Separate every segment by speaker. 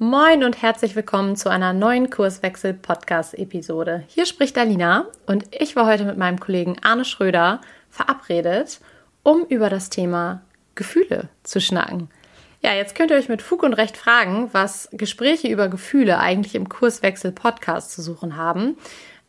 Speaker 1: Moin und herzlich willkommen zu einer neuen Kurswechsel-Podcast-Episode. Hier spricht Alina und ich war heute mit meinem Kollegen Arne Schröder verabredet, um über das Thema Gefühle zu schnacken. Ja, jetzt könnt ihr euch mit Fug und Recht fragen, was Gespräche über Gefühle eigentlich im Kurswechsel-Podcast zu suchen haben.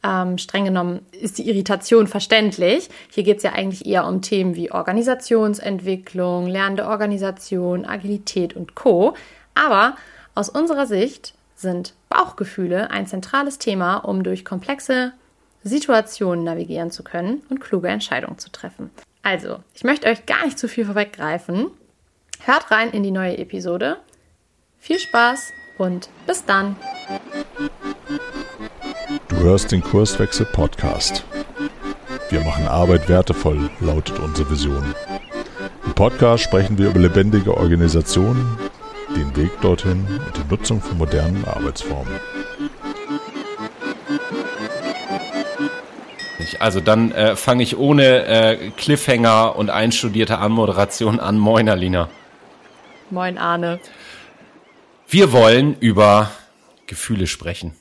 Speaker 1: Ähm, streng genommen ist die Irritation verständlich. Hier geht es ja eigentlich eher um Themen wie Organisationsentwicklung, lernende Organisation, Agilität und Co. Aber aus unserer Sicht sind Bauchgefühle ein zentrales Thema, um durch komplexe Situationen navigieren zu können und kluge Entscheidungen zu treffen. Also, ich möchte euch gar nicht zu viel vorweggreifen. Hört rein in die neue Episode. Viel Spaß und bis dann.
Speaker 2: Du hörst den Kurswechsel Podcast. Wir machen Arbeit wertevoll, lautet unsere Vision. Im Podcast sprechen wir über lebendige Organisationen, den Weg dorthin und die Nutzung von modernen Arbeitsformen.
Speaker 3: Also dann äh, fange ich ohne äh, Cliffhanger und einstudierte Anmoderation an. Moin, Alina.
Speaker 1: Moin, Arne.
Speaker 3: Wir wollen über Gefühle sprechen.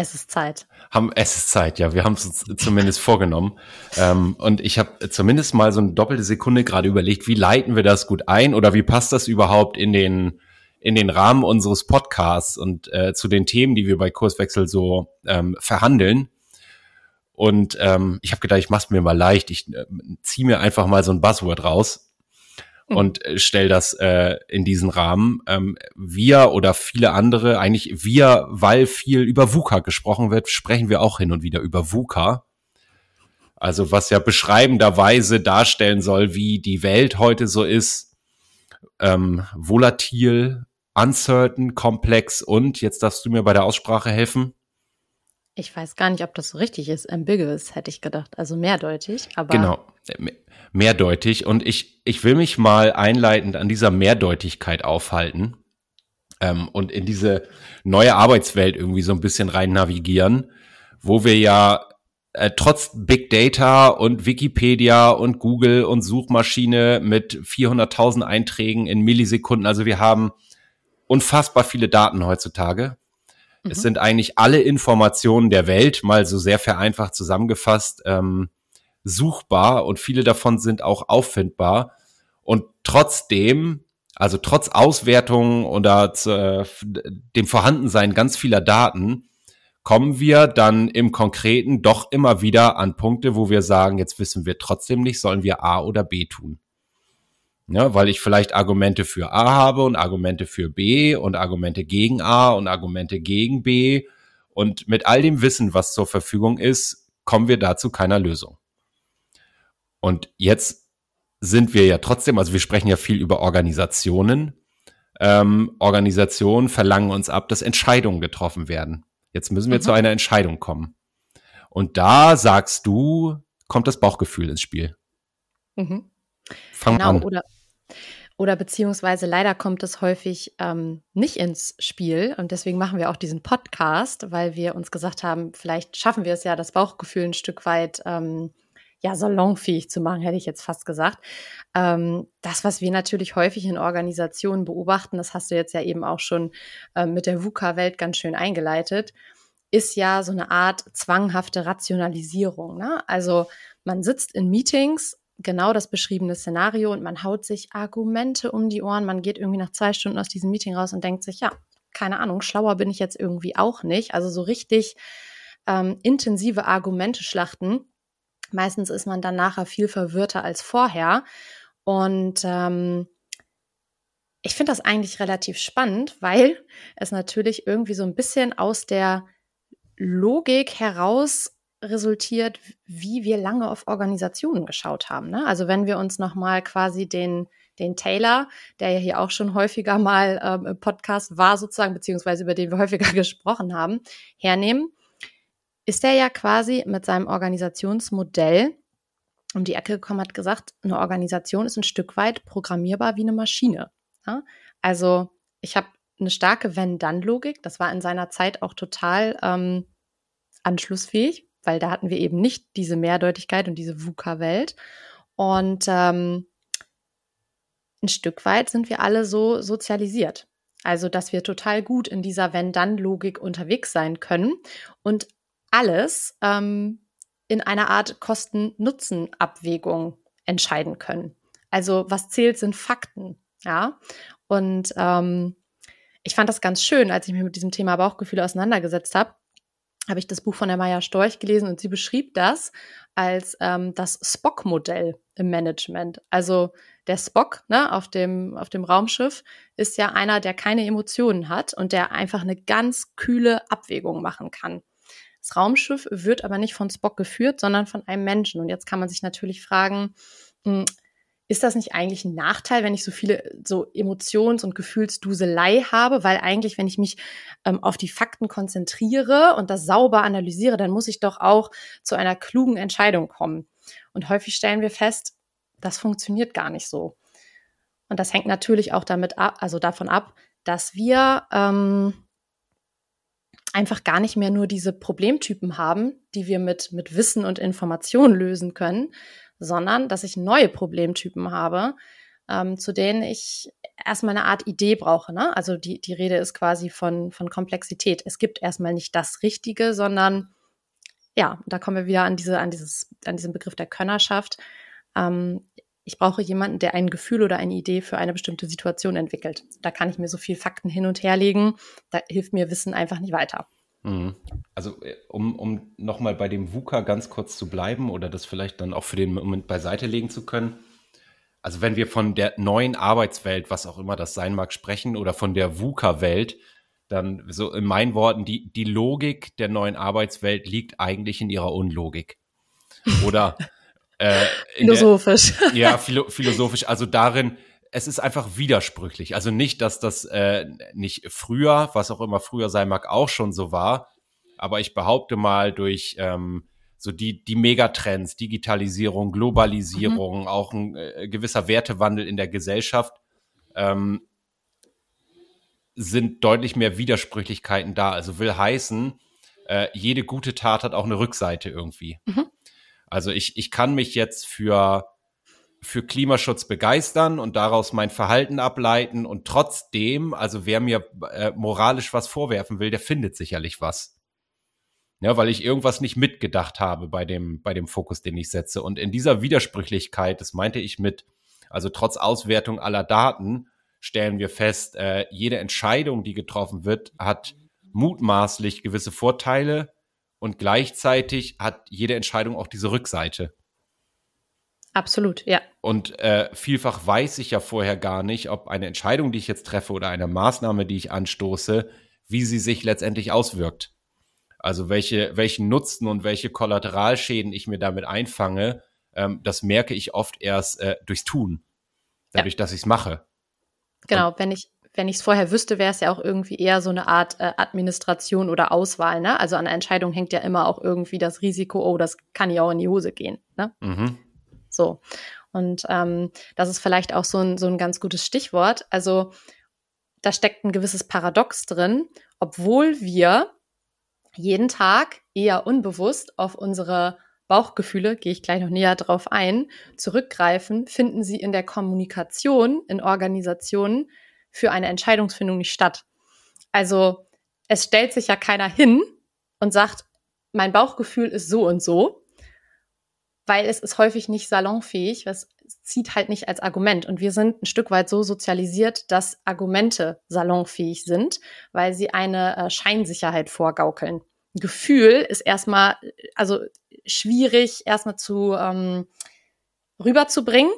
Speaker 1: Es ist Zeit.
Speaker 3: Haben, es ist Zeit, ja. Wir haben es uns zumindest vorgenommen. Ähm, und ich habe zumindest mal so eine doppelte Sekunde gerade überlegt, wie leiten wir das gut ein oder wie passt das überhaupt in den, in den Rahmen unseres Podcasts und äh, zu den Themen, die wir bei Kurswechsel so ähm, verhandeln. Und ähm, ich habe gedacht, ich mach's mir mal leicht. Ich äh, ziehe mir einfach mal so ein Buzzword raus. Und äh, stell das äh, in diesen Rahmen. Ähm, wir oder viele andere, eigentlich wir, weil viel über VUCA gesprochen wird, sprechen wir auch hin und wieder über VUCA. Also was ja beschreibenderweise darstellen soll, wie die Welt heute so ist, ähm, volatil, uncertain, komplex und, jetzt darfst du mir bei der Aussprache helfen.
Speaker 1: Ich weiß gar nicht, ob das so richtig ist. Ambiguous hätte ich gedacht, also mehrdeutig. Aber
Speaker 3: genau, mehrdeutig. Und ich, ich will mich mal einleitend an dieser Mehrdeutigkeit aufhalten ähm, und in diese neue Arbeitswelt irgendwie so ein bisschen rein navigieren, wo wir ja äh, trotz Big Data und Wikipedia und Google und Suchmaschine mit 400.000 Einträgen in Millisekunden, also wir haben unfassbar viele Daten heutzutage. Mhm. Es sind eigentlich alle Informationen der Welt, mal so sehr vereinfacht zusammengefasst, ähm, suchbar und viele davon sind auch auffindbar. Und trotzdem, also trotz Auswertung oder äh, dem Vorhandensein ganz vieler Daten, kommen wir dann im Konkreten doch immer wieder an Punkte, wo wir sagen, jetzt wissen wir trotzdem nicht, sollen wir A oder B tun. Ja, weil ich vielleicht Argumente für A habe und Argumente für B und Argumente gegen A und Argumente gegen B. Und mit all dem Wissen, was zur Verfügung ist, kommen wir dazu keiner Lösung. Und jetzt sind wir ja trotzdem, also wir sprechen ja viel über Organisationen. Ähm, Organisationen verlangen uns ab, dass Entscheidungen getroffen werden. Jetzt müssen wir mhm. zu einer Entscheidung kommen. Und da sagst du, kommt das Bauchgefühl ins Spiel.
Speaker 1: Mhm. Fang genau, an. Oder, oder beziehungsweise leider kommt es häufig ähm, nicht ins Spiel. Und deswegen machen wir auch diesen Podcast, weil wir uns gesagt haben, vielleicht schaffen wir es ja, das Bauchgefühl ein Stück weit ähm, ja, salonfähig zu machen, hätte ich jetzt fast gesagt. Ähm, das, was wir natürlich häufig in Organisationen beobachten, das hast du jetzt ja eben auch schon äh, mit der VUCA-Welt ganz schön eingeleitet, ist ja so eine Art zwanghafte Rationalisierung. Ne? Also man sitzt in Meetings, genau das beschriebene Szenario und man haut sich Argumente um die Ohren. Man geht irgendwie nach zwei Stunden aus diesem Meeting raus und denkt sich, ja, keine Ahnung, schlauer bin ich jetzt irgendwie auch nicht. Also so richtig ähm, intensive Argumente schlachten Meistens ist man dann nachher viel verwirrter als vorher. Und ähm, ich finde das eigentlich relativ spannend, weil es natürlich irgendwie so ein bisschen aus der Logik heraus resultiert, wie wir lange auf Organisationen geschaut haben. Ne? Also wenn wir uns nochmal quasi den, den Taylor, der ja hier auch schon häufiger mal ähm, im Podcast war, sozusagen, beziehungsweise über den wir häufiger gesprochen haben, hernehmen, ist er ja quasi mit seinem Organisationsmodell um die Ecke gekommen, hat gesagt, eine Organisation ist ein Stück weit programmierbar wie eine Maschine. Ja? Also ich habe eine starke Wenn-Dann-Logik. Das war in seiner Zeit auch total ähm, anschlussfähig, weil da hatten wir eben nicht diese Mehrdeutigkeit und diese VUCA-Welt. Und ähm, ein Stück weit sind wir alle so sozialisiert. Also, dass wir total gut in dieser Wenn-Dann-Logik unterwegs sein können und alles ähm, in einer Art Kosten-Nutzen-Abwägung entscheiden können. Also, was zählt, sind Fakten. Ja. Und ähm, ich fand das ganz schön, als ich mich mit diesem Thema Bauchgefühle auseinandergesetzt habe habe ich das Buch von der Maya Storch gelesen und sie beschrieb das als ähm, das Spock-Modell im Management. Also der Spock ne, auf, dem, auf dem Raumschiff ist ja einer, der keine Emotionen hat und der einfach eine ganz kühle Abwägung machen kann. Das Raumschiff wird aber nicht von Spock geführt, sondern von einem Menschen. Und jetzt kann man sich natürlich fragen, hm, ist das nicht eigentlich ein Nachteil, wenn ich so viele so Emotions- und Gefühlsduselei habe? Weil eigentlich, wenn ich mich ähm, auf die Fakten konzentriere und das sauber analysiere, dann muss ich doch auch zu einer klugen Entscheidung kommen. Und häufig stellen wir fest, das funktioniert gar nicht so. Und das hängt natürlich auch damit ab, also davon ab, dass wir ähm, einfach gar nicht mehr nur diese Problemtypen haben, die wir mit, mit Wissen und Information lösen können, sondern dass ich neue Problemtypen habe, ähm, zu denen ich erstmal eine Art Idee brauche. Ne? Also die, die Rede ist quasi von, von Komplexität. Es gibt erstmal nicht das Richtige, sondern ja, da kommen wir wieder an, diese, an, dieses, an diesen Begriff der Könnerschaft. Ähm, ich brauche jemanden, der ein Gefühl oder eine Idee für eine bestimmte Situation entwickelt. Da kann ich mir so viel Fakten hin und her legen. Da hilft mir Wissen einfach nicht weiter.
Speaker 3: Mhm. Also äh, um, um nochmal bei dem VUCA ganz kurz zu bleiben oder das vielleicht dann auch für den Moment beiseite legen zu können. Also wenn wir von der neuen Arbeitswelt, was auch immer das sein mag, sprechen oder von der VUCA-Welt, dann so in meinen Worten, die, die Logik der neuen Arbeitswelt liegt eigentlich in ihrer Unlogik. Oder
Speaker 1: äh, philosophisch.
Speaker 3: Der, ja, philo philosophisch. Also darin, es ist einfach widersprüchlich. Also nicht, dass das äh, nicht früher, was auch immer früher sein mag, auch schon so war. Aber ich behaupte mal durch ähm, so die, die Megatrends, Digitalisierung, Globalisierung, mhm. auch ein äh, gewisser Wertewandel in der Gesellschaft, ähm, sind deutlich mehr Widersprüchlichkeiten da. Also will heißen, äh, jede gute Tat hat auch eine Rückseite irgendwie. Mhm. Also ich, ich kann mich jetzt für für Klimaschutz begeistern und daraus mein Verhalten ableiten und trotzdem, also wer mir äh, moralisch was vorwerfen will, der findet sicherlich was. Ja, weil ich irgendwas nicht mitgedacht habe bei dem, bei dem Fokus, den ich setze. Und in dieser Widersprüchlichkeit, das meinte ich mit, also trotz Auswertung aller Daten, stellen wir fest, äh, jede Entscheidung, die getroffen wird, hat mutmaßlich gewisse Vorteile und gleichzeitig hat jede Entscheidung auch diese Rückseite.
Speaker 1: Absolut, ja.
Speaker 3: Und äh, vielfach weiß ich ja vorher gar nicht, ob eine Entscheidung, die ich jetzt treffe oder eine Maßnahme, die ich anstoße, wie sie sich letztendlich auswirkt. Also welche, welchen Nutzen und welche Kollateralschäden ich mir damit einfange, ähm, das merke ich oft erst äh, durchs Tun, dadurch, ja. dass ich es mache.
Speaker 1: Genau, und wenn ich wenn ich es vorher wüsste, wäre es ja auch irgendwie eher so eine Art äh, Administration oder Auswahl. Ne? Also an der Entscheidung hängt ja immer auch irgendwie das Risiko, oh, das kann ja auch in die Hose gehen. Ne? Mhm. So. Und ähm, das ist vielleicht auch so ein, so ein ganz gutes Stichwort. Also da steckt ein gewisses Paradox drin, obwohl wir jeden Tag eher unbewusst auf unsere Bauchgefühle, gehe ich gleich noch näher drauf ein, zurückgreifen, finden sie in der Kommunikation in Organisationen für eine Entscheidungsfindung nicht statt. Also es stellt sich ja keiner hin und sagt, mein Bauchgefühl ist so und so, weil es ist häufig nicht salonfähig, was zieht halt nicht als Argument. Und wir sind ein Stück weit so sozialisiert, dass Argumente salonfähig sind, weil sie eine äh, Scheinsicherheit vorgaukeln. Gefühl ist erstmal, also schwierig erstmal zu ähm, rüberzubringen,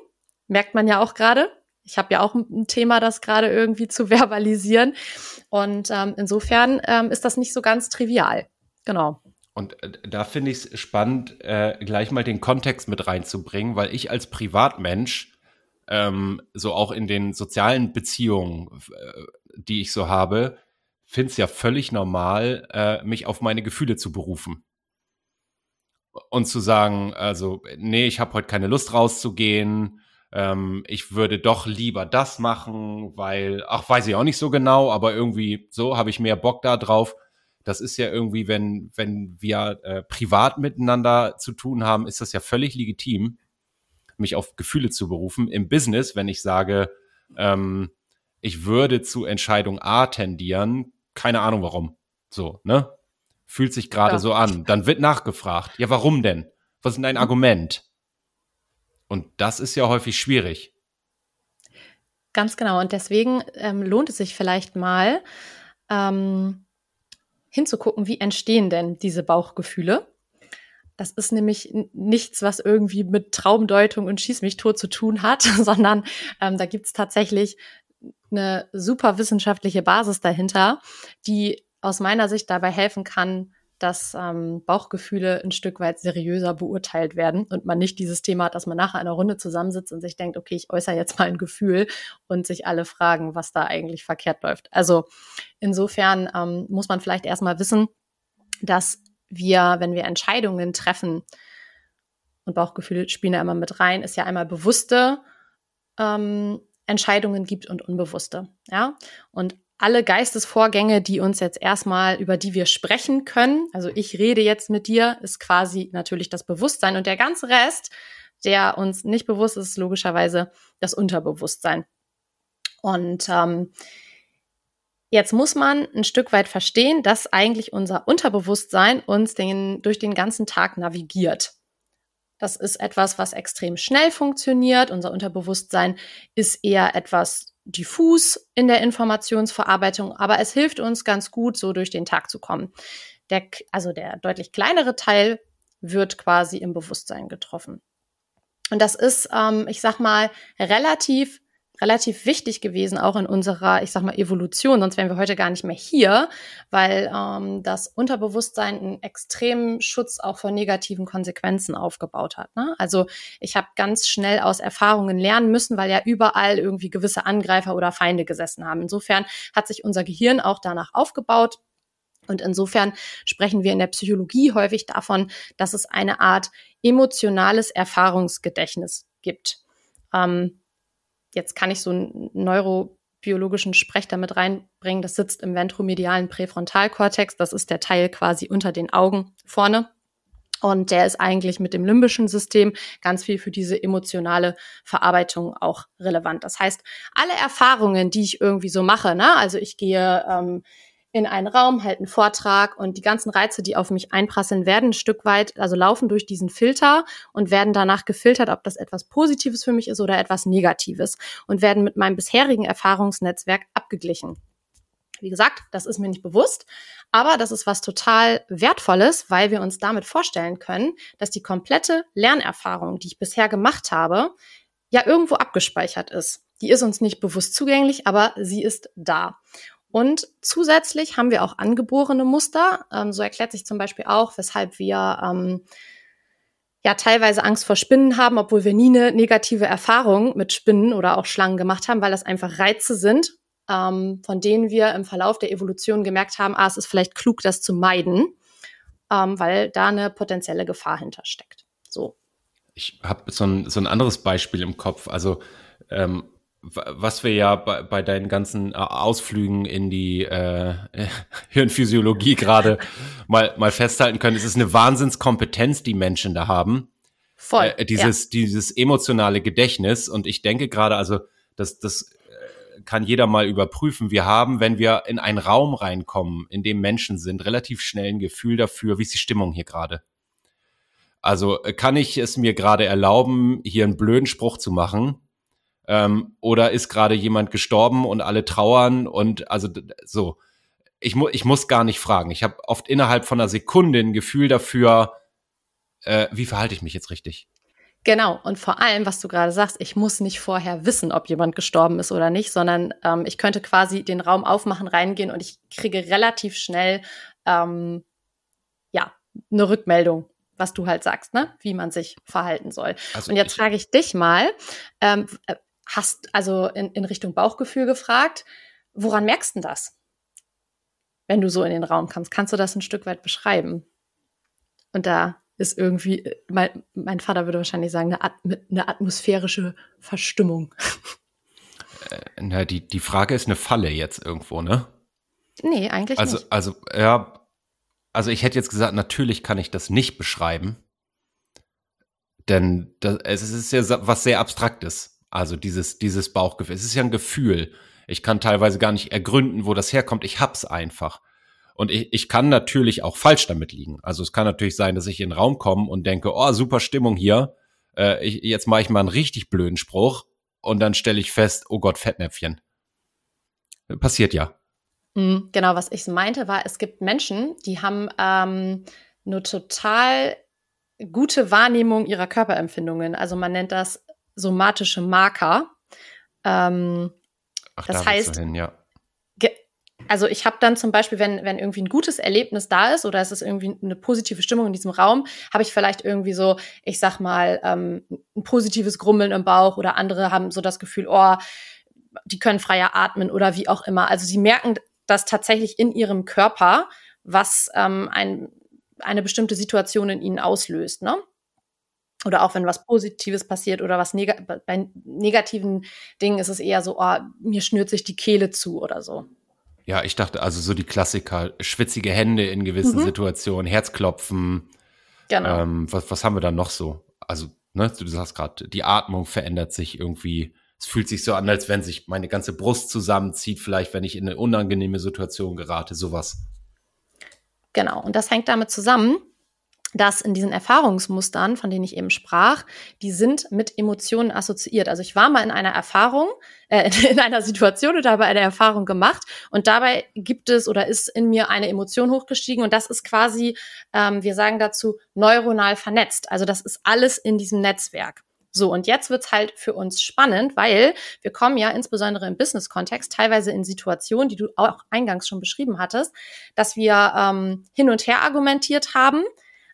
Speaker 1: merkt man ja auch gerade. Ich habe ja auch ein Thema, das gerade irgendwie zu verbalisieren. Und ähm, insofern ähm, ist das nicht so ganz trivial. Genau.
Speaker 3: Und äh, da finde ich es spannend, äh, gleich mal den Kontext mit reinzubringen, weil ich als Privatmensch ähm, so auch in den sozialen Beziehungen, äh, die ich so habe, finde es ja völlig normal, äh, mich auf meine Gefühle zu berufen. Und zu sagen, also, nee, ich habe heute keine Lust rauszugehen, ähm, ich würde doch lieber das machen, weil, ach, weiß ich auch nicht so genau, aber irgendwie so habe ich mehr Bock da drauf. Das ist ja irgendwie, wenn, wenn wir äh, privat miteinander zu tun haben, ist das ja völlig legitim, mich auf Gefühle zu berufen. Im Business, wenn ich sage, ähm, ich würde zu Entscheidung A tendieren, keine Ahnung warum. So, ne? Fühlt sich gerade ja. so an. Dann wird nachgefragt, ja, warum denn? Was ist denn dein mhm. Argument? Und das ist ja häufig schwierig.
Speaker 1: Ganz genau. Und deswegen ähm, lohnt es sich vielleicht mal, ähm, hinzugucken, wie entstehen denn diese Bauchgefühle. Das ist nämlich nichts, was irgendwie mit Traumdeutung und Schieß mich tot zu tun hat, sondern ähm, da gibt's tatsächlich eine super wissenschaftliche Basis dahinter, die aus meiner Sicht dabei helfen kann, dass ähm, Bauchgefühle ein Stück weit seriöser beurteilt werden und man nicht dieses Thema hat, dass man nachher in einer Runde zusammensitzt und sich denkt, okay, ich äußere jetzt mal ein Gefühl und sich alle fragen, was da eigentlich verkehrt läuft. Also insofern ähm, muss man vielleicht erstmal wissen, dass wir, wenn wir Entscheidungen treffen, und Bauchgefühle spielen ja immer mit rein, ist ja einmal bewusste ähm, Entscheidungen gibt und unbewusste. Ja, und alle Geistesvorgänge, die uns jetzt erstmal, über die wir sprechen können, also ich rede jetzt mit dir, ist quasi natürlich das Bewusstsein und der ganze Rest, der uns nicht bewusst ist, ist logischerweise das Unterbewusstsein. Und ähm, jetzt muss man ein Stück weit verstehen, dass eigentlich unser Unterbewusstsein uns den, durch den ganzen Tag navigiert. Das ist etwas, was extrem schnell funktioniert. Unser Unterbewusstsein ist eher etwas diffus in der Informationsverarbeitung, aber es hilft uns ganz gut, so durch den Tag zu kommen. Der, also der deutlich kleinere Teil wird quasi im Bewusstsein getroffen. Und das ist, ähm, ich sag mal, relativ relativ wichtig gewesen, auch in unserer, ich sag mal, Evolution, sonst wären wir heute gar nicht mehr hier, weil ähm, das Unterbewusstsein einen extremen Schutz auch vor negativen Konsequenzen aufgebaut hat. Ne? Also ich habe ganz schnell aus Erfahrungen lernen müssen, weil ja überall irgendwie gewisse Angreifer oder Feinde gesessen haben. Insofern hat sich unser Gehirn auch danach aufgebaut. Und insofern sprechen wir in der Psychologie häufig davon, dass es eine Art emotionales Erfahrungsgedächtnis gibt. Ähm, jetzt kann ich so einen neurobiologischen Sprech damit reinbringen. Das sitzt im ventromedialen Präfrontalkortex. Das ist der Teil quasi unter den Augen vorne. Und der ist eigentlich mit dem limbischen System ganz viel für diese emotionale Verarbeitung auch relevant. Das heißt, alle Erfahrungen, die ich irgendwie so mache, ne, also ich gehe ähm, in einen Raum, halte einen Vortrag und die ganzen Reize, die auf mich einprasseln, werden ein Stück weit, also laufen durch diesen Filter und werden danach gefiltert, ob das etwas Positives für mich ist oder etwas Negatives und werden mit meinem bisherigen Erfahrungsnetzwerk abgeglichen. Wie gesagt, das ist mir nicht bewusst, aber das ist was total Wertvolles, weil wir uns damit vorstellen können, dass die komplette Lernerfahrung, die ich bisher gemacht habe, ja irgendwo abgespeichert ist. Die ist uns nicht bewusst zugänglich, aber sie ist da. Und zusätzlich haben wir auch angeborene Muster. Ähm, so erklärt sich zum Beispiel auch, weshalb wir ähm, ja teilweise Angst vor Spinnen haben, obwohl wir nie eine negative Erfahrung mit Spinnen oder auch Schlangen gemacht haben, weil das einfach Reize sind, ähm, von denen wir im Verlauf der Evolution gemerkt haben, ah, es ist vielleicht klug, das zu meiden, ähm, weil da eine potenzielle Gefahr hintersteckt. So.
Speaker 3: Ich habe so ein, so ein anderes Beispiel im Kopf. Also ähm, was wir ja bei, bei deinen ganzen äh, Ausflügen in die äh, Hirnphysiologie gerade mal, mal festhalten können, es ist eine Wahnsinnskompetenz, die Menschen da haben. Voll. Äh, dieses, ja. dieses emotionale Gedächtnis. Und ich denke gerade, also, das, das äh, kann jeder mal überprüfen. Wir haben, wenn wir in einen Raum reinkommen, in dem Menschen sind, relativ schnell ein Gefühl dafür, wie ist die Stimmung hier gerade. Also äh, kann ich es mir gerade erlauben, hier einen blöden Spruch zu machen? Ähm, oder ist gerade jemand gestorben und alle trauern und also so. Ich, mu ich muss gar nicht fragen. Ich habe oft innerhalb von einer Sekunde ein Gefühl dafür, äh, wie verhalte ich mich jetzt richtig.
Speaker 1: Genau, und vor allem, was du gerade sagst, ich muss nicht vorher wissen, ob jemand gestorben ist oder nicht, sondern ähm, ich könnte quasi den Raum aufmachen, reingehen und ich kriege relativ schnell ähm, ja eine Rückmeldung, was du halt sagst, ne, wie man sich verhalten soll. Also und jetzt frage ich dich mal, ähm, hast also in, in Richtung Bauchgefühl gefragt. Woran merkst du das? Wenn du so in den Raum kommst, kannst du das ein Stück weit beschreiben? Und da ist irgendwie, äh, mein, mein Vater würde wahrscheinlich sagen, eine, At eine atmosphärische Verstimmung.
Speaker 3: Äh, na, die, die Frage ist eine Falle jetzt irgendwo, ne?
Speaker 1: Nee, eigentlich
Speaker 3: also,
Speaker 1: nicht.
Speaker 3: Also, ja, also ich hätte jetzt gesagt, natürlich kann ich das nicht beschreiben. Denn das, es ist ja was sehr Abstraktes. Also dieses, dieses Bauchgefühl. Es ist ja ein Gefühl. Ich kann teilweise gar nicht ergründen, wo das herkommt. Ich hab's einfach. Und ich, ich kann natürlich auch falsch damit liegen. Also es kann natürlich sein, dass ich in den Raum komme und denke, oh, super Stimmung hier. Äh, ich, jetzt mache ich mal einen richtig blöden Spruch und dann stelle ich fest, oh Gott, Fettnäpfchen. Passiert ja.
Speaker 1: Mhm, genau, was ich meinte, war, es gibt Menschen, die haben ähm, eine total gute Wahrnehmung ihrer Körperempfindungen. Also man nennt das somatische Marker. Ähm, Ach, das da heißt, hin, ja. also ich habe dann zum Beispiel, wenn, wenn irgendwie ein gutes Erlebnis da ist oder es ist irgendwie eine positive Stimmung in diesem Raum, habe ich vielleicht irgendwie so, ich sag mal, ähm, ein positives Grummeln im Bauch oder andere haben so das Gefühl, oh, die können freier atmen oder wie auch immer. Also sie merken das tatsächlich in ihrem Körper, was ähm, ein, eine bestimmte Situation in ihnen auslöst, ne? Oder auch wenn was Positives passiert oder was neg bei negativen Dingen ist es eher so, oh, mir schnürt sich die Kehle zu oder so.
Speaker 3: Ja, ich dachte also so die Klassiker, schwitzige Hände in gewissen mhm. Situationen, Herzklopfen. Genau. Ähm, was, was haben wir da noch so? Also, ne, du sagst gerade, die Atmung verändert sich irgendwie es fühlt sich so an, als wenn sich meine ganze Brust zusammenzieht, vielleicht wenn ich in eine unangenehme Situation gerate, sowas.
Speaker 1: Genau, und das hängt damit zusammen, dass in diesen Erfahrungsmustern, von denen ich eben sprach, die sind mit Emotionen assoziiert. Also ich war mal in einer Erfahrung, äh, in einer Situation und habe eine Erfahrung gemacht und dabei gibt es oder ist in mir eine Emotion hochgestiegen und das ist quasi, ähm, wir sagen dazu, neuronal vernetzt. Also das ist alles in diesem Netzwerk. So, und jetzt wird's halt für uns spannend, weil wir kommen ja insbesondere im Business-Kontext teilweise in Situationen, die du auch eingangs schon beschrieben hattest, dass wir ähm, hin und her argumentiert haben,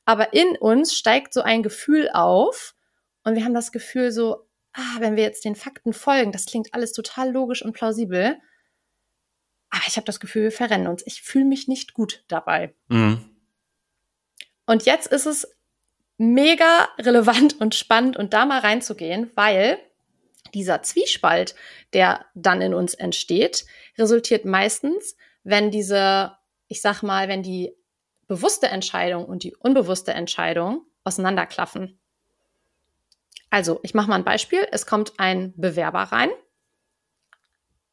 Speaker 1: aber in uns steigt so ein Gefühl auf und wir haben das Gefühl so, ah, wenn wir jetzt den Fakten folgen, das klingt alles total logisch und plausibel, aber ich habe das Gefühl, wir verrennen uns. Ich fühle mich nicht gut dabei. Mhm. Und jetzt ist es mega relevant und spannend und da mal reinzugehen, weil dieser Zwiespalt, der dann in uns entsteht, resultiert meistens, wenn diese, ich sag mal, wenn die bewusste Entscheidung und die unbewusste Entscheidung auseinanderklaffen. Also, ich mache mal ein Beispiel. Es kommt ein Bewerber rein,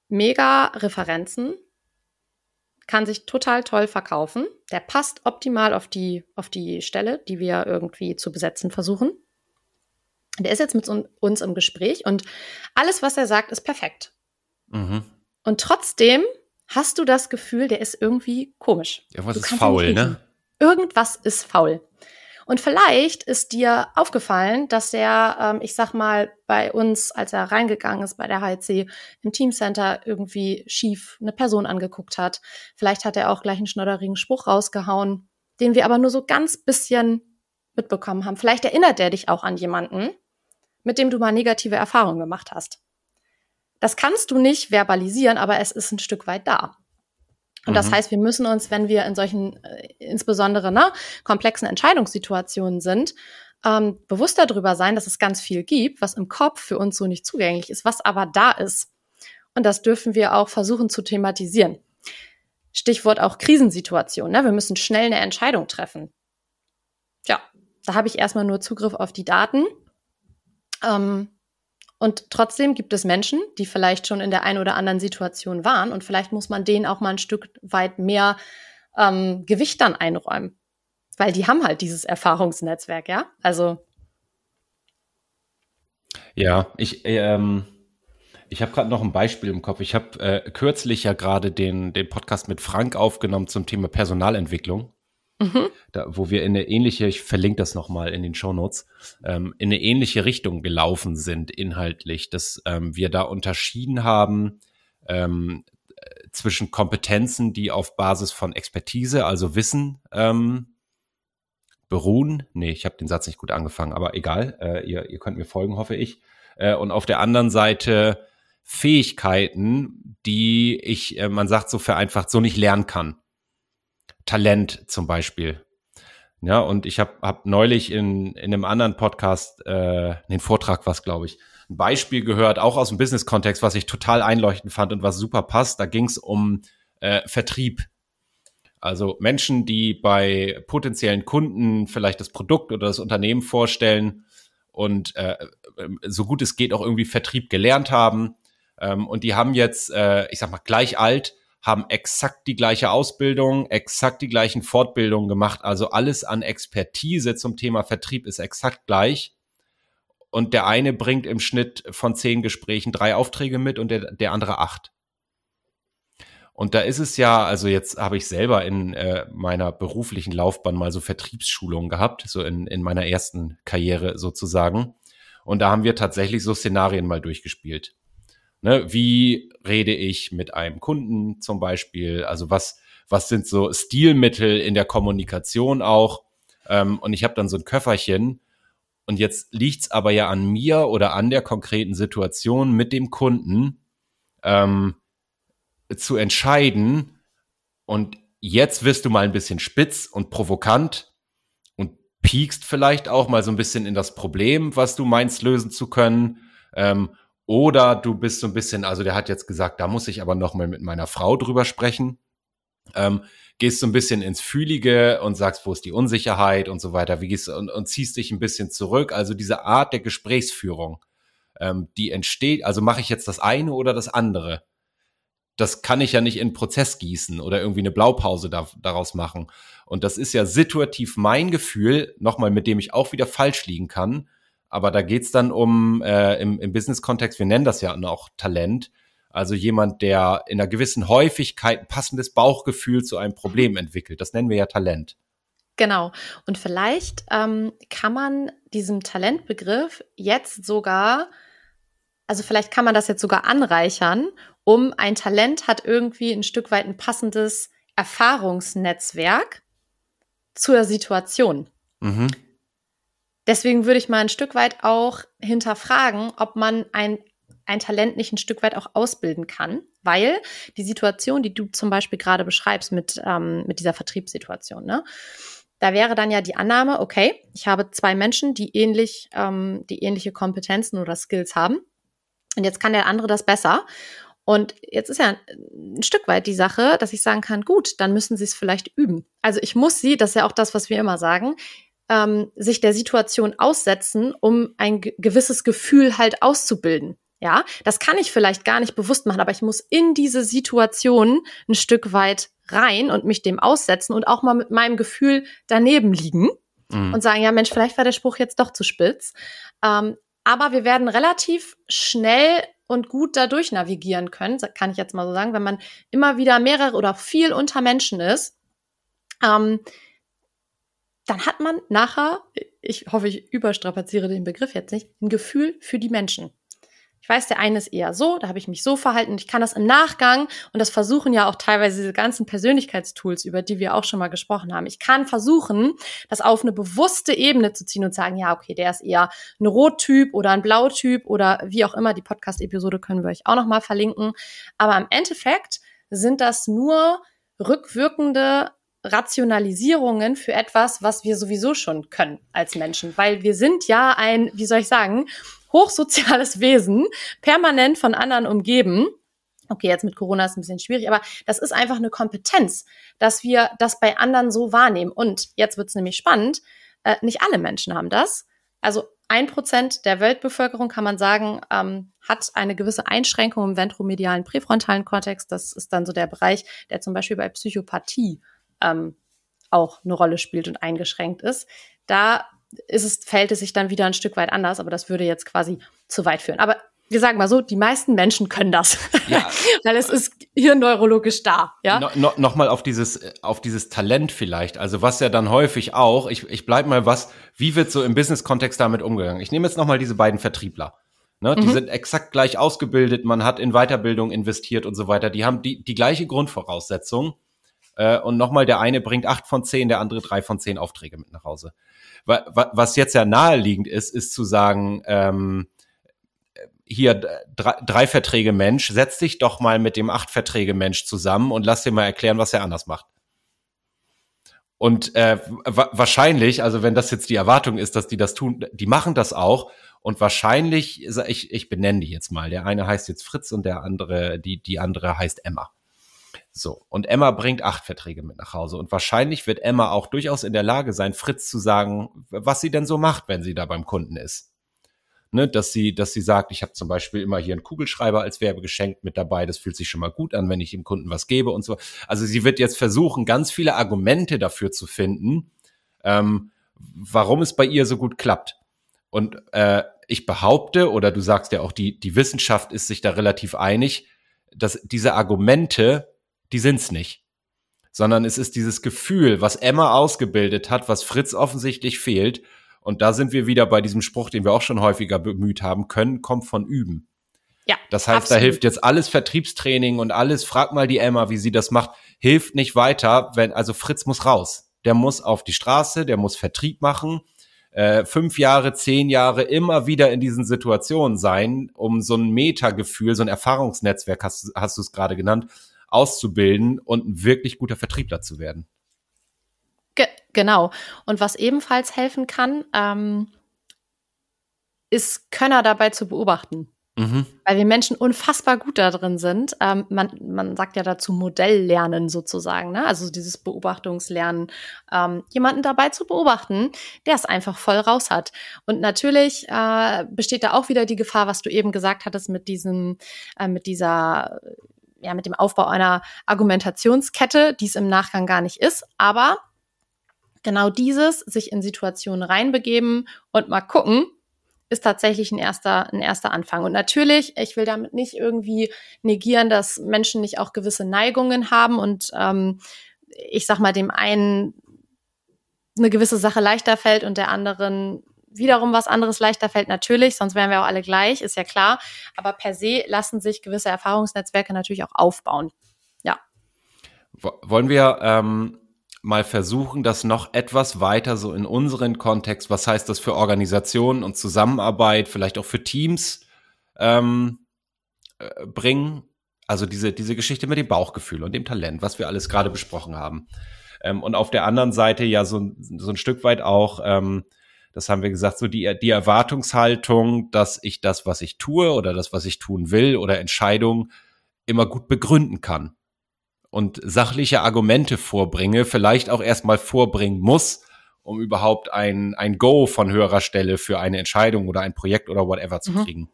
Speaker 1: mega Referenzen, kann sich total toll verkaufen. Der passt optimal auf die, auf die Stelle, die wir irgendwie zu besetzen versuchen. Der ist jetzt mit uns im Gespräch und alles, was er sagt, ist perfekt. Mhm. Und trotzdem hast du das Gefühl, der ist irgendwie komisch.
Speaker 3: Irgendwas ist faul, ne?
Speaker 1: Irgendwas ist faul. Und vielleicht ist dir aufgefallen, dass der, ähm, ich sag mal, bei uns, als er reingegangen ist bei der HLC im Teamcenter irgendwie schief eine Person angeguckt hat. Vielleicht hat er auch gleich einen schnodderigen Spruch rausgehauen, den wir aber nur so ganz bisschen mitbekommen haben. Vielleicht erinnert er dich auch an jemanden, mit dem du mal negative Erfahrungen gemacht hast. Das kannst du nicht verbalisieren, aber es ist ein Stück weit da. Und das mhm. heißt, wir müssen uns, wenn wir in solchen, äh, insbesondere ne, komplexen Entscheidungssituationen sind, ähm, bewusst darüber sein, dass es ganz viel gibt, was im Kopf für uns so nicht zugänglich ist, was aber da ist. Und das dürfen wir auch versuchen zu thematisieren. Stichwort auch Krisensituation. Ne? Wir müssen schnell eine Entscheidung treffen. Ja, da habe ich erstmal nur Zugriff auf die Daten. Ähm, und trotzdem gibt es Menschen, die vielleicht schon in der einen oder anderen Situation waren und vielleicht muss man denen auch mal ein Stück weit mehr ähm, Gewicht dann einräumen. Weil die haben halt dieses Erfahrungsnetzwerk, ja? Also.
Speaker 3: Ja, ich, ähm, ich habe gerade noch ein Beispiel im Kopf. Ich habe äh, kürzlich ja gerade den, den Podcast mit Frank aufgenommen zum Thema Personalentwicklung. Mhm. Da, wo wir in eine ähnliche, ich verlinke das nochmal in den Show Notes, ähm, in eine ähnliche Richtung gelaufen sind inhaltlich, dass ähm, wir da unterschieden haben ähm, zwischen Kompetenzen, die auf Basis von Expertise, also Wissen ähm, beruhen. Nee, ich habe den Satz nicht gut angefangen, aber egal, äh, ihr, ihr könnt mir folgen, hoffe ich. Äh, und auf der anderen Seite Fähigkeiten, die ich, äh, man sagt so vereinfacht, so nicht lernen kann. Talent zum Beispiel. Ja, und ich habe hab neulich in, in einem anderen Podcast, äh, den Vortrag was, glaube ich, ein Beispiel gehört, auch aus dem Business-Kontext, was ich total einleuchtend fand und was super passt. Da ging es um äh, Vertrieb. Also Menschen, die bei potenziellen Kunden vielleicht das Produkt oder das Unternehmen vorstellen und äh, so gut es geht auch irgendwie Vertrieb gelernt haben, Ähm, und die haben jetzt, äh, ich sag mal, gleich alt, haben exakt die gleiche Ausbildung, exakt die gleichen Fortbildungen gemacht. Also alles an Expertise zum Thema Vertrieb ist exakt gleich. Und der eine bringt im Schnitt von zehn Gesprächen drei Aufträge mit und der, der andere acht. Und da ist es ja, also jetzt habe ich selber in äh, meiner beruflichen Laufbahn mal so Vertriebsschulungen gehabt, so in, in meiner ersten Karriere sozusagen. Und da haben wir tatsächlich so Szenarien mal durchgespielt. Ne, wie rede ich mit einem Kunden zum Beispiel? Also was, was sind so Stilmittel in der Kommunikation auch? Ähm, und ich habe dann so ein Köfferchen. Und jetzt liegt's aber ja an mir oder an der konkreten Situation mit dem Kunden ähm, zu entscheiden. Und jetzt wirst du mal ein bisschen spitz und provokant und piekst vielleicht auch mal so ein bisschen in das Problem, was du meinst lösen zu können. Ähm, oder du bist so ein bisschen, also der hat jetzt gesagt, da muss ich aber noch mal mit meiner Frau drüber sprechen. Ähm, gehst so ein bisschen ins Fühlige und sagst, wo ist die Unsicherheit und so weiter, wie gehst und, und ziehst dich ein bisschen zurück. Also diese Art der Gesprächsführung, ähm, die entsteht, also mache ich jetzt das eine oder das andere. Das kann ich ja nicht in Prozess gießen oder irgendwie eine Blaupause da, daraus machen. Und das ist ja situativ mein Gefühl, nochmal, mit dem ich auch wieder falsch liegen kann aber da geht's dann um, äh, im, im Business-Kontext, wir nennen das ja auch Talent, also jemand, der in einer gewissen Häufigkeit ein passendes Bauchgefühl zu einem Problem entwickelt. Das nennen wir ja Talent.
Speaker 1: Genau. Und vielleicht ähm, kann man diesem Talentbegriff jetzt sogar, also vielleicht kann man das jetzt sogar anreichern, um ein Talent hat irgendwie ein Stück weit ein passendes Erfahrungsnetzwerk zur Situation. Mhm. Deswegen würde ich mal ein Stück weit auch hinterfragen, ob man ein, ein Talent nicht ein Stück weit auch ausbilden kann, weil die Situation, die du zum Beispiel gerade beschreibst mit, ähm, mit dieser Vertriebssituation, ne? Da wäre dann ja die Annahme, okay, ich habe zwei Menschen, die ähnlich, ähm, die ähnliche Kompetenzen oder Skills haben. Und jetzt kann der andere das besser. Und jetzt ist ja ein Stück weit die Sache, dass ich sagen kann, gut, dann müssen sie es vielleicht üben. Also ich muss sie, das ist ja auch das, was wir immer sagen, ähm, sich der Situation aussetzen, um ein gewisses Gefühl halt auszubilden. Ja, das kann ich vielleicht gar nicht bewusst machen, aber ich muss in diese Situation ein Stück weit rein und mich dem aussetzen und auch mal mit meinem Gefühl daneben liegen mhm. und sagen, ja Mensch, vielleicht war der Spruch jetzt doch zu spitz. Ähm, aber wir werden relativ schnell und gut dadurch navigieren können, kann ich jetzt mal so sagen, wenn man immer wieder mehrere oder viel unter Menschen ist. Ähm, dann hat man nachher, ich hoffe, ich überstrapaziere den Begriff jetzt nicht, ein Gefühl für die Menschen. Ich weiß, der eine ist eher so, da habe ich mich so verhalten. Ich kann das im Nachgang, und das versuchen ja auch teilweise diese ganzen Persönlichkeitstools, über die wir auch schon mal gesprochen haben. Ich kann versuchen, das auf eine bewusste Ebene zu ziehen und sagen, ja, okay, der ist eher ein Rottyp oder ein Blautyp oder wie auch immer. Die Podcast-Episode können wir euch auch noch mal verlinken. Aber im Endeffekt sind das nur rückwirkende Rationalisierungen für etwas, was wir sowieso schon können als Menschen, weil wir sind ja ein, wie soll ich sagen, hochsoziales Wesen, permanent von anderen umgeben. Okay, jetzt mit Corona ist ein bisschen schwierig, aber das ist einfach eine Kompetenz, dass wir das bei anderen so wahrnehmen. Und jetzt wird es nämlich spannend, äh, nicht alle Menschen haben das. Also ein Prozent der Weltbevölkerung, kann man sagen, ähm, hat eine gewisse Einschränkung im ventromedialen präfrontalen Kortex. Das ist dann so der Bereich, der zum Beispiel bei Psychopathie ähm, auch eine Rolle spielt und eingeschränkt ist. Da ist es, fällt es sich dann wieder ein Stück weit anders, aber das würde jetzt quasi zu weit führen. Aber wir sagen mal so, die meisten Menschen können das, ja. weil es ist hier neurologisch da. Ja?
Speaker 3: No, no, Nochmal auf dieses, auf dieses Talent vielleicht. Also was ja dann häufig auch, ich, ich bleib mal was, wie wird so im Business-Kontext damit umgegangen? Ich nehme jetzt nochmal diese beiden Vertriebler. Ne, die mhm. sind exakt gleich ausgebildet, man hat in Weiterbildung investiert und so weiter. Die haben die, die gleiche Grundvoraussetzung. Äh, und nochmal, der eine bringt acht von zehn, der andere drei von zehn Aufträge mit nach Hause. Was jetzt ja naheliegend ist, ist zu sagen, ähm, hier drei, drei Verträge Mensch, setz dich doch mal mit dem acht Verträge Mensch zusammen und lass dir mal erklären, was er anders macht. Und äh, wa wahrscheinlich, also wenn das jetzt die Erwartung ist, dass die das tun, die machen das auch. Und wahrscheinlich, ich, ich benenne die jetzt mal. Der eine heißt jetzt Fritz und der andere, die, die andere heißt Emma. So, und Emma bringt acht Verträge mit nach Hause. Und wahrscheinlich wird Emma auch durchaus in der Lage sein, Fritz zu sagen, was sie denn so macht, wenn sie da beim Kunden ist. ne, dass sie, dass sie sagt, ich habe zum Beispiel immer hier einen Kugelschreiber als Werbegeschenk mit dabei, das fühlt sich schon mal gut an, wenn ich dem Kunden was gebe und so. Also sie wird jetzt versuchen, ganz viele Argumente dafür zu finden, ähm, warum es bei ihr so gut klappt. Und äh, ich behaupte, oder du sagst ja auch, die, die Wissenschaft ist sich da relativ einig, dass diese Argumente, die sind's nicht. Sondern es ist dieses Gefühl, was Emma ausgebildet hat, was Fritz offensichtlich fehlt. Und da sind wir wieder bei diesem Spruch, den wir auch schon häufiger bemüht haben, können kommt von üben. Ja. Das heißt, absolut. da hilft jetzt alles Vertriebstraining und alles, frag mal die Emma, wie sie das macht, hilft nicht weiter, wenn, also Fritz muss raus. Der muss auf die Straße, der muss Vertrieb machen, äh, fünf Jahre, zehn Jahre immer wieder in diesen Situationen sein, um so ein Metagefühl, so ein Erfahrungsnetzwerk, hast, hast du es gerade genannt, auszubilden und ein wirklich guter Vertriebler zu werden.
Speaker 1: Ge genau. Und was ebenfalls helfen kann, ähm, ist Könner dabei zu beobachten. Mhm. Weil wir Menschen unfassbar gut da drin sind. Ähm, man, man sagt ja dazu Modelllernen sozusagen, ne? also dieses Beobachtungslernen, ähm, jemanden dabei zu beobachten, der es einfach voll raus hat. Und natürlich äh, besteht da auch wieder die Gefahr, was du eben gesagt hattest mit diesem, äh, mit dieser ja, mit dem Aufbau einer Argumentationskette, die es im Nachgang gar nicht ist. Aber genau dieses, sich in Situationen reinbegeben und mal gucken, ist tatsächlich ein erster, ein erster Anfang. Und natürlich, ich will damit nicht irgendwie negieren, dass Menschen nicht auch gewisse Neigungen haben und ähm, ich sag mal, dem einen eine gewisse Sache leichter fällt und der anderen wiederum was anderes leichter fällt, natürlich, sonst wären wir auch alle gleich, ist ja klar. Aber per se lassen sich gewisse Erfahrungsnetzwerke natürlich auch aufbauen. Ja.
Speaker 3: Wollen wir ähm, mal versuchen, das noch etwas weiter so in unseren Kontext, was heißt das für Organisationen und Zusammenarbeit, vielleicht auch für Teams ähm, äh, bringen. Also diese, diese Geschichte mit dem Bauchgefühl und dem Talent, was wir alles gerade besprochen haben. Ähm, und auf der anderen Seite ja so, so ein Stück weit auch, ähm, das haben wir gesagt, so die, die Erwartungshaltung, dass ich das, was ich tue oder das, was ich tun will oder Entscheidungen immer gut begründen kann und sachliche Argumente vorbringe, vielleicht auch erstmal vorbringen muss, um überhaupt ein, ein Go von höherer Stelle für eine Entscheidung oder ein Projekt oder whatever zu mhm. kriegen.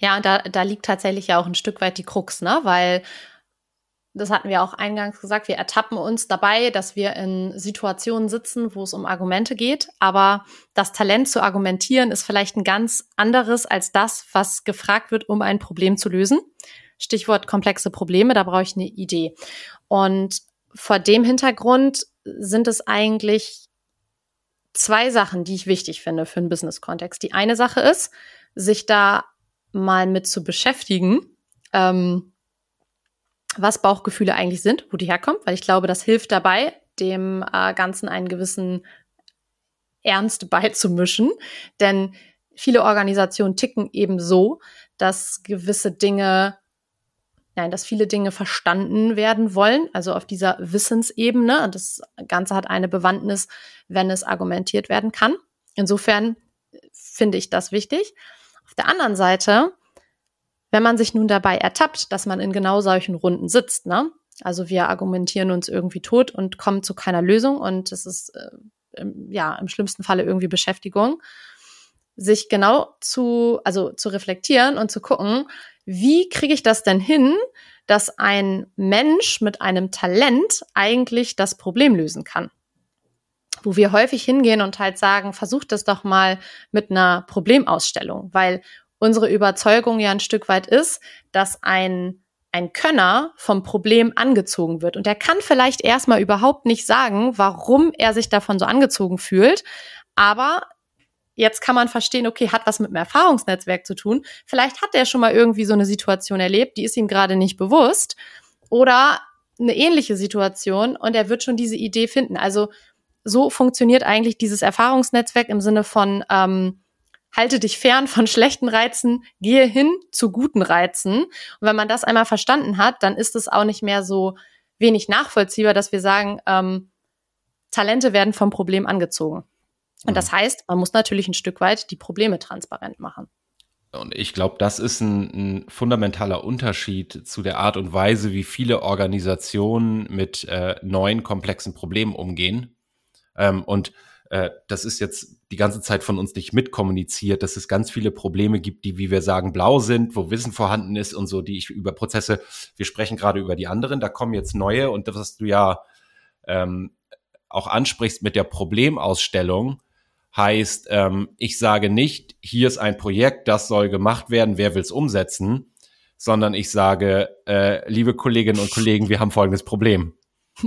Speaker 1: Ja, und da, da liegt tatsächlich ja auch ein Stück weit die Krux, ne? Weil das hatten wir auch eingangs gesagt, wir ertappen uns dabei, dass wir in Situationen sitzen, wo es um Argumente geht. Aber das Talent zu argumentieren ist vielleicht ein ganz anderes als das, was gefragt wird, um ein Problem zu lösen. Stichwort komplexe Probleme, da brauche ich eine Idee. Und vor dem Hintergrund sind es eigentlich zwei Sachen, die ich wichtig finde für einen Business-Kontext. Die eine Sache ist, sich da mal mit zu beschäftigen, ähm, was Bauchgefühle eigentlich sind, wo die herkommen, weil ich glaube, das hilft dabei, dem äh, Ganzen einen gewissen Ernst beizumischen. Denn viele Organisationen ticken eben so, dass gewisse Dinge Nein, dass viele Dinge verstanden werden wollen, also auf dieser Wissensebene. Und das Ganze hat eine Bewandtnis, wenn es argumentiert werden kann. Insofern finde ich das wichtig. Auf der anderen Seite, wenn man sich nun dabei ertappt, dass man in genau solchen Runden sitzt, ne? Also wir argumentieren uns irgendwie tot und kommen zu keiner Lösung und es ist äh, ja im schlimmsten Falle irgendwie Beschäftigung, sich genau zu, also zu reflektieren und zu gucken, wie kriege ich das denn hin, dass ein Mensch mit einem Talent eigentlich das Problem lösen kann? Wo wir häufig hingehen und halt sagen, versucht das doch mal mit einer Problemausstellung, weil unsere Überzeugung ja ein Stück weit ist, dass ein ein Könner vom Problem angezogen wird. Und er kann vielleicht erstmal überhaupt nicht sagen, warum er sich davon so angezogen fühlt. Aber Jetzt kann man verstehen, okay, hat was mit einem Erfahrungsnetzwerk zu tun. Vielleicht hat er schon mal irgendwie so eine Situation erlebt, die ist ihm gerade nicht bewusst. Oder eine ähnliche Situation und er wird schon diese Idee finden. Also so funktioniert eigentlich dieses Erfahrungsnetzwerk im Sinne von ähm, halte dich fern von schlechten Reizen, gehe hin zu guten Reizen. Und wenn man das einmal verstanden hat, dann ist es auch nicht mehr so wenig nachvollziehbar, dass wir sagen, ähm, Talente werden vom Problem angezogen. Und das mhm. heißt, man muss natürlich ein Stück weit die Probleme transparent machen.
Speaker 3: Und ich glaube, das ist ein, ein, fundamentaler Unterschied zu der Art und Weise, wie viele Organisationen mit äh, neuen komplexen Problemen umgehen. Ähm, und äh, das ist jetzt die ganze Zeit von uns nicht mitkommuniziert, dass es ganz viele Probleme gibt, die, wie wir sagen, blau sind, wo Wissen vorhanden ist und so, die ich über Prozesse, wir sprechen gerade über die anderen, da kommen jetzt neue und das, was du ja ähm, auch ansprichst mit der Problemausstellung, heißt, ähm, ich sage nicht, hier ist ein Projekt, das soll gemacht werden, wer will es umsetzen, sondern ich sage, äh, liebe Kolleginnen und Kollegen, wir haben folgendes Problem.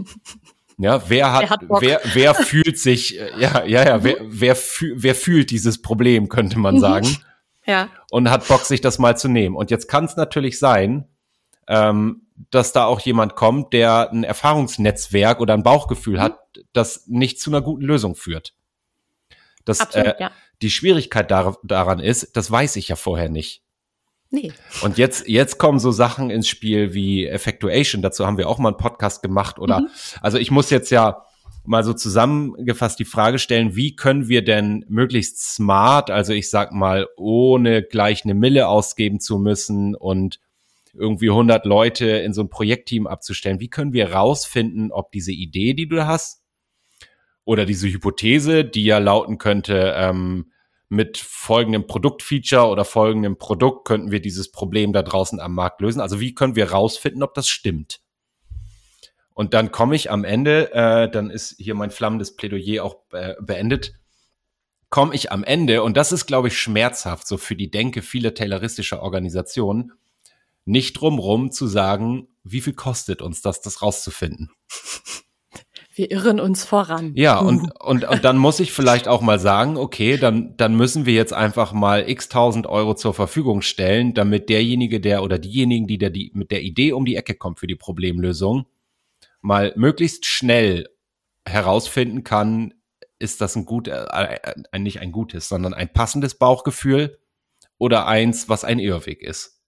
Speaker 3: Ja, wer hat, hat wer, wer fühlt sich, äh, ja, ja, ja, mhm. wer, wer, fühl, wer fühlt dieses Problem, könnte man mhm. sagen.
Speaker 1: Ja.
Speaker 3: Und hat Bock, sich das mal zu nehmen. Und jetzt kann es natürlich sein, ähm, dass da auch jemand kommt, der ein Erfahrungsnetzwerk oder ein Bauchgefühl mhm. hat, das nicht zu einer guten Lösung führt. Das, Absolut, äh, ja. Die Schwierigkeit dar daran ist, das weiß ich ja vorher nicht.
Speaker 1: Nee.
Speaker 3: Und jetzt, jetzt kommen so Sachen ins Spiel wie Effectuation. Dazu haben wir auch mal einen Podcast gemacht. Oder, mhm. also ich muss jetzt ja mal so zusammengefasst die Frage stellen, wie können wir denn möglichst smart, also ich sag mal, ohne gleich eine Mille ausgeben zu müssen und irgendwie 100 Leute in so ein Projektteam abzustellen, wie können wir rausfinden, ob diese Idee, die du hast, oder diese Hypothese, die ja lauten könnte, ähm, mit folgendem Produktfeature oder folgendem Produkt könnten wir dieses Problem da draußen am Markt lösen. Also wie können wir rausfinden, ob das stimmt? Und dann komme ich am Ende, äh, dann ist hier mein flammendes Plädoyer auch äh, beendet, komme ich am Ende, und das ist, glaube ich, schmerzhaft, so für die Denke vieler tayloristischer Organisationen, nicht drumrum zu sagen, wie viel kostet uns das, das rauszufinden.
Speaker 1: Wir irren uns voran.
Speaker 3: Ja, und, und, und dann muss ich vielleicht auch mal sagen, okay, dann, dann müssen wir jetzt einfach mal x tausend Euro zur Verfügung stellen, damit derjenige, der oder diejenigen, die, der, die mit der Idee um die Ecke kommt für die Problemlösung, mal möglichst schnell herausfinden kann, ist das ein gut, äh, äh, nicht ein gutes, sondern ein passendes Bauchgefühl oder eins, was ein Irrweg ist.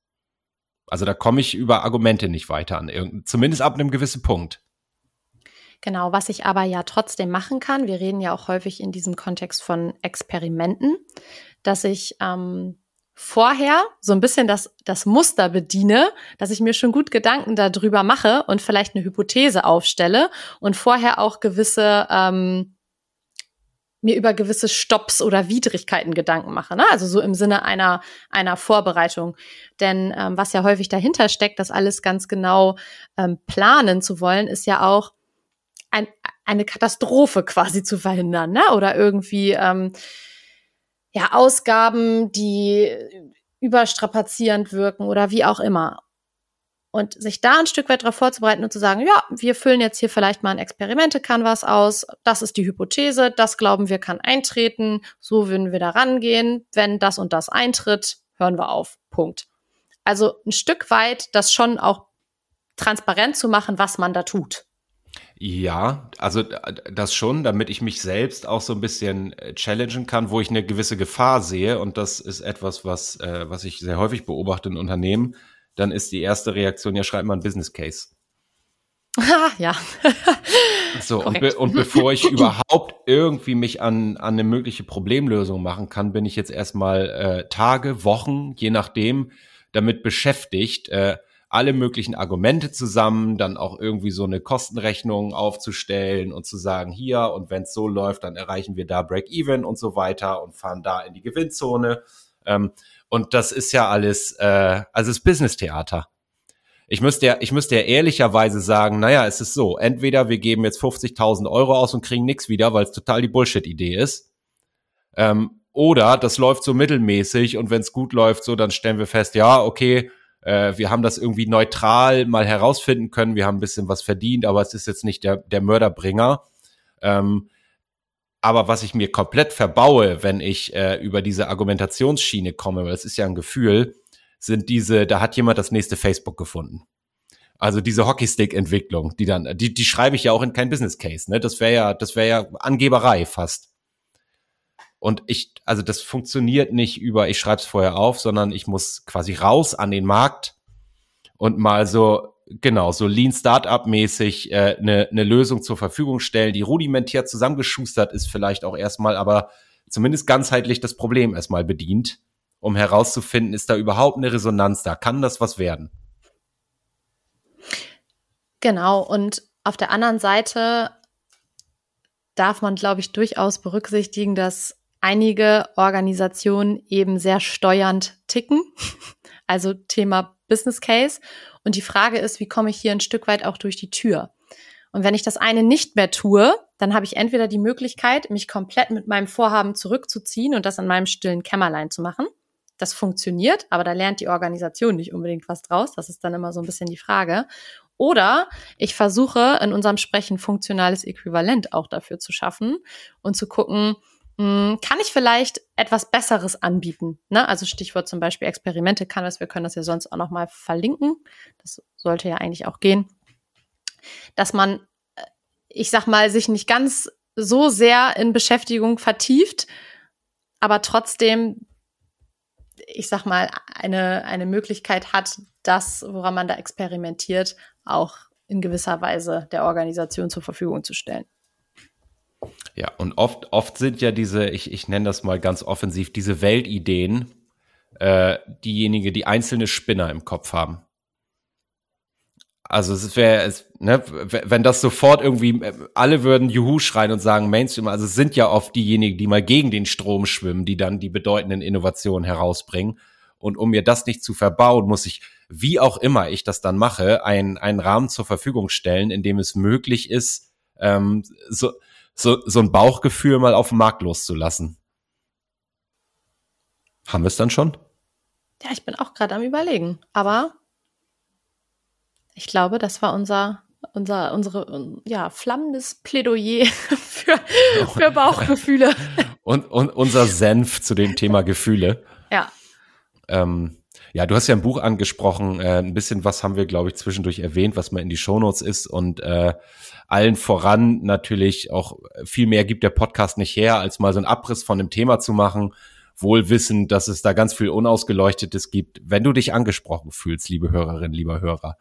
Speaker 3: Also da komme ich über Argumente nicht weiter an, zumindest ab einem gewissen Punkt.
Speaker 1: Genau, was ich aber ja trotzdem machen kann, wir reden ja auch häufig in diesem Kontext von Experimenten, dass ich ähm, vorher so ein bisschen das, das Muster bediene, dass ich mir schon gut Gedanken darüber mache und vielleicht eine Hypothese aufstelle und vorher auch gewisse ähm, mir über gewisse Stops oder Widrigkeiten Gedanken mache. Ne? Also so im Sinne einer, einer Vorbereitung. Denn ähm, was ja häufig dahinter steckt, das alles ganz genau ähm, planen zu wollen, ist ja auch, ein, eine Katastrophe quasi zu verhindern, ne? Oder irgendwie ähm, ja Ausgaben, die überstrapazierend wirken oder wie auch immer. Und sich da ein Stück weit darauf vorzubereiten und zu sagen, ja, wir füllen jetzt hier vielleicht mal ein Experimente-Canvas aus. Das ist die Hypothese. Das glauben wir kann eintreten. So würden wir da rangehen. Wenn das und das eintritt, hören wir auf. Punkt. Also ein Stück weit das schon auch transparent zu machen, was man da tut.
Speaker 3: Ja, also das schon, damit ich mich selbst auch so ein bisschen äh, challengen kann, wo ich eine gewisse Gefahr sehe. Und das ist etwas, was, äh, was ich sehr häufig beobachte in Unternehmen. Dann ist die erste Reaktion, ja, schreib mal ein Business Case.
Speaker 1: Ja.
Speaker 3: so, und, be und, bevor ich überhaupt irgendwie mich an, an eine mögliche Problemlösung machen kann, bin ich jetzt erstmal äh, Tage, Wochen, je nachdem, damit beschäftigt, äh, alle möglichen Argumente zusammen, dann auch irgendwie so eine Kostenrechnung aufzustellen und zu sagen, hier, und wenn es so läuft, dann erreichen wir da Break-Even und so weiter und fahren da in die Gewinnzone. Ähm, und das ist ja alles, äh, also es ist Business-Theater. Ich müsste ja, ich müsste ja ehrlicherweise sagen, naja, es ist so, entweder wir geben jetzt 50.000 Euro aus und kriegen nichts wieder, weil es total die Bullshit-Idee ist. Ähm, oder das läuft so mittelmäßig und wenn es gut läuft, so, dann stellen wir fest, ja, okay, äh, wir haben das irgendwie neutral mal herausfinden können. Wir haben ein bisschen was verdient, aber es ist jetzt nicht der, der Mörderbringer. Ähm, aber was ich mir komplett verbaue, wenn ich äh, über diese Argumentationsschiene komme, weil es ist ja ein Gefühl, sind diese, da hat jemand das nächste Facebook gefunden. Also diese Hockeystick-Entwicklung, die dann, die, die schreibe ich ja auch in kein Business Case, ne? Das wäre ja, das wäre ja Angeberei fast. Und ich, also das funktioniert nicht über, ich schreibe es vorher auf, sondern ich muss quasi raus an den Markt und mal so, genau, so Lean Startup-mäßig äh, eine ne Lösung zur Verfügung stellen, die rudimentär zusammengeschustert ist, vielleicht auch erstmal, aber zumindest ganzheitlich das Problem erstmal bedient, um herauszufinden, ist da überhaupt eine Resonanz da? Kann das was werden?
Speaker 1: Genau, und auf der anderen Seite darf man, glaube ich, durchaus berücksichtigen, dass einige Organisationen eben sehr steuernd ticken. Also Thema Business Case. Und die Frage ist, wie komme ich hier ein Stück weit auch durch die Tür? Und wenn ich das eine nicht mehr tue, dann habe ich entweder die Möglichkeit, mich komplett mit meinem Vorhaben zurückzuziehen und das in meinem stillen Kämmerlein zu machen. Das funktioniert, aber da lernt die Organisation nicht unbedingt was draus. Das ist dann immer so ein bisschen die Frage. Oder ich versuche in unserem Sprechen funktionales Äquivalent auch dafür zu schaffen und zu gucken, kann ich vielleicht etwas Besseres anbieten? Ne? Also Stichwort zum Beispiel Experimente kann das. Wir können das ja sonst auch noch mal verlinken. Das sollte ja eigentlich auch gehen, dass man, äh, ich sag mal, sich nicht ganz so sehr in Beschäftigung vertieft, aber trotzdem, ich sag mal, eine eine Möglichkeit hat, das, woran man da experimentiert, auch in gewisser Weise der Organisation zur Verfügung zu stellen.
Speaker 3: Ja, und oft, oft sind ja diese, ich, ich nenne das mal ganz offensiv, diese Weltideen, äh, diejenigen, die einzelne Spinner im Kopf haben. Also es wäre, ne, wenn das sofort irgendwie, alle würden Juhu schreien und sagen Mainstream, also es sind ja oft diejenigen, die mal gegen den Strom schwimmen, die dann die bedeutenden Innovationen herausbringen. Und um mir das nicht zu verbauen, muss ich, wie auch immer ich das dann mache, einen, einen Rahmen zur Verfügung stellen, in dem es möglich ist, ähm, so, so, so ein Bauchgefühl mal auf den Markt loszulassen. Haben wir es dann schon?
Speaker 1: Ja, ich bin auch gerade am überlegen. Aber ich glaube, das war unser, unser, unsere, ja, flammendes Plädoyer für, für Bauchgefühle.
Speaker 3: und, und unser Senf zu dem Thema Gefühle.
Speaker 1: Ja.
Speaker 3: Ähm, ja, du hast ja ein Buch angesprochen, äh, ein bisschen was haben wir, glaube ich, zwischendurch erwähnt, was mal in die Shownotes ist und äh, allen voran natürlich auch viel mehr gibt der Podcast nicht her, als mal so einen Abriss von dem Thema zu machen, wohl wissend, dass es da ganz viel Unausgeleuchtetes gibt. Wenn du dich angesprochen fühlst, liebe Hörerin, lieber Hörer,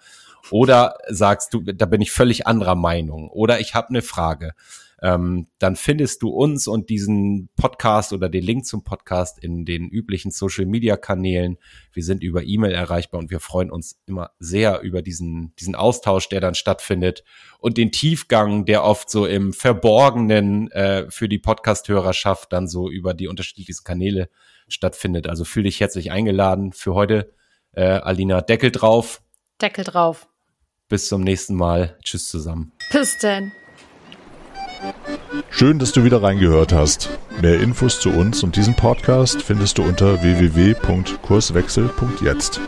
Speaker 3: oder sagst du, da bin ich völlig anderer Meinung, oder ich habe eine Frage, ähm, dann findest du uns und diesen Podcast oder den Link zum Podcast in den üblichen Social Media Kanälen. Wir sind über E-Mail erreichbar und wir freuen uns immer sehr über diesen, diesen Austausch, der dann stattfindet und den Tiefgang, der oft so im Verborgenen äh, für die Podcast-Hörerschaft dann so über die unterschiedlichsten Kanäle stattfindet. Also fühle dich herzlich eingeladen für heute. Äh, Alina, Deckel drauf.
Speaker 1: Deckel drauf.
Speaker 3: Bis zum nächsten Mal. Tschüss zusammen.
Speaker 1: Bis denn.
Speaker 2: Schön, dass du wieder reingehört hast. Mehr Infos zu uns und diesem Podcast findest du unter www.kurswechsel.jetzt.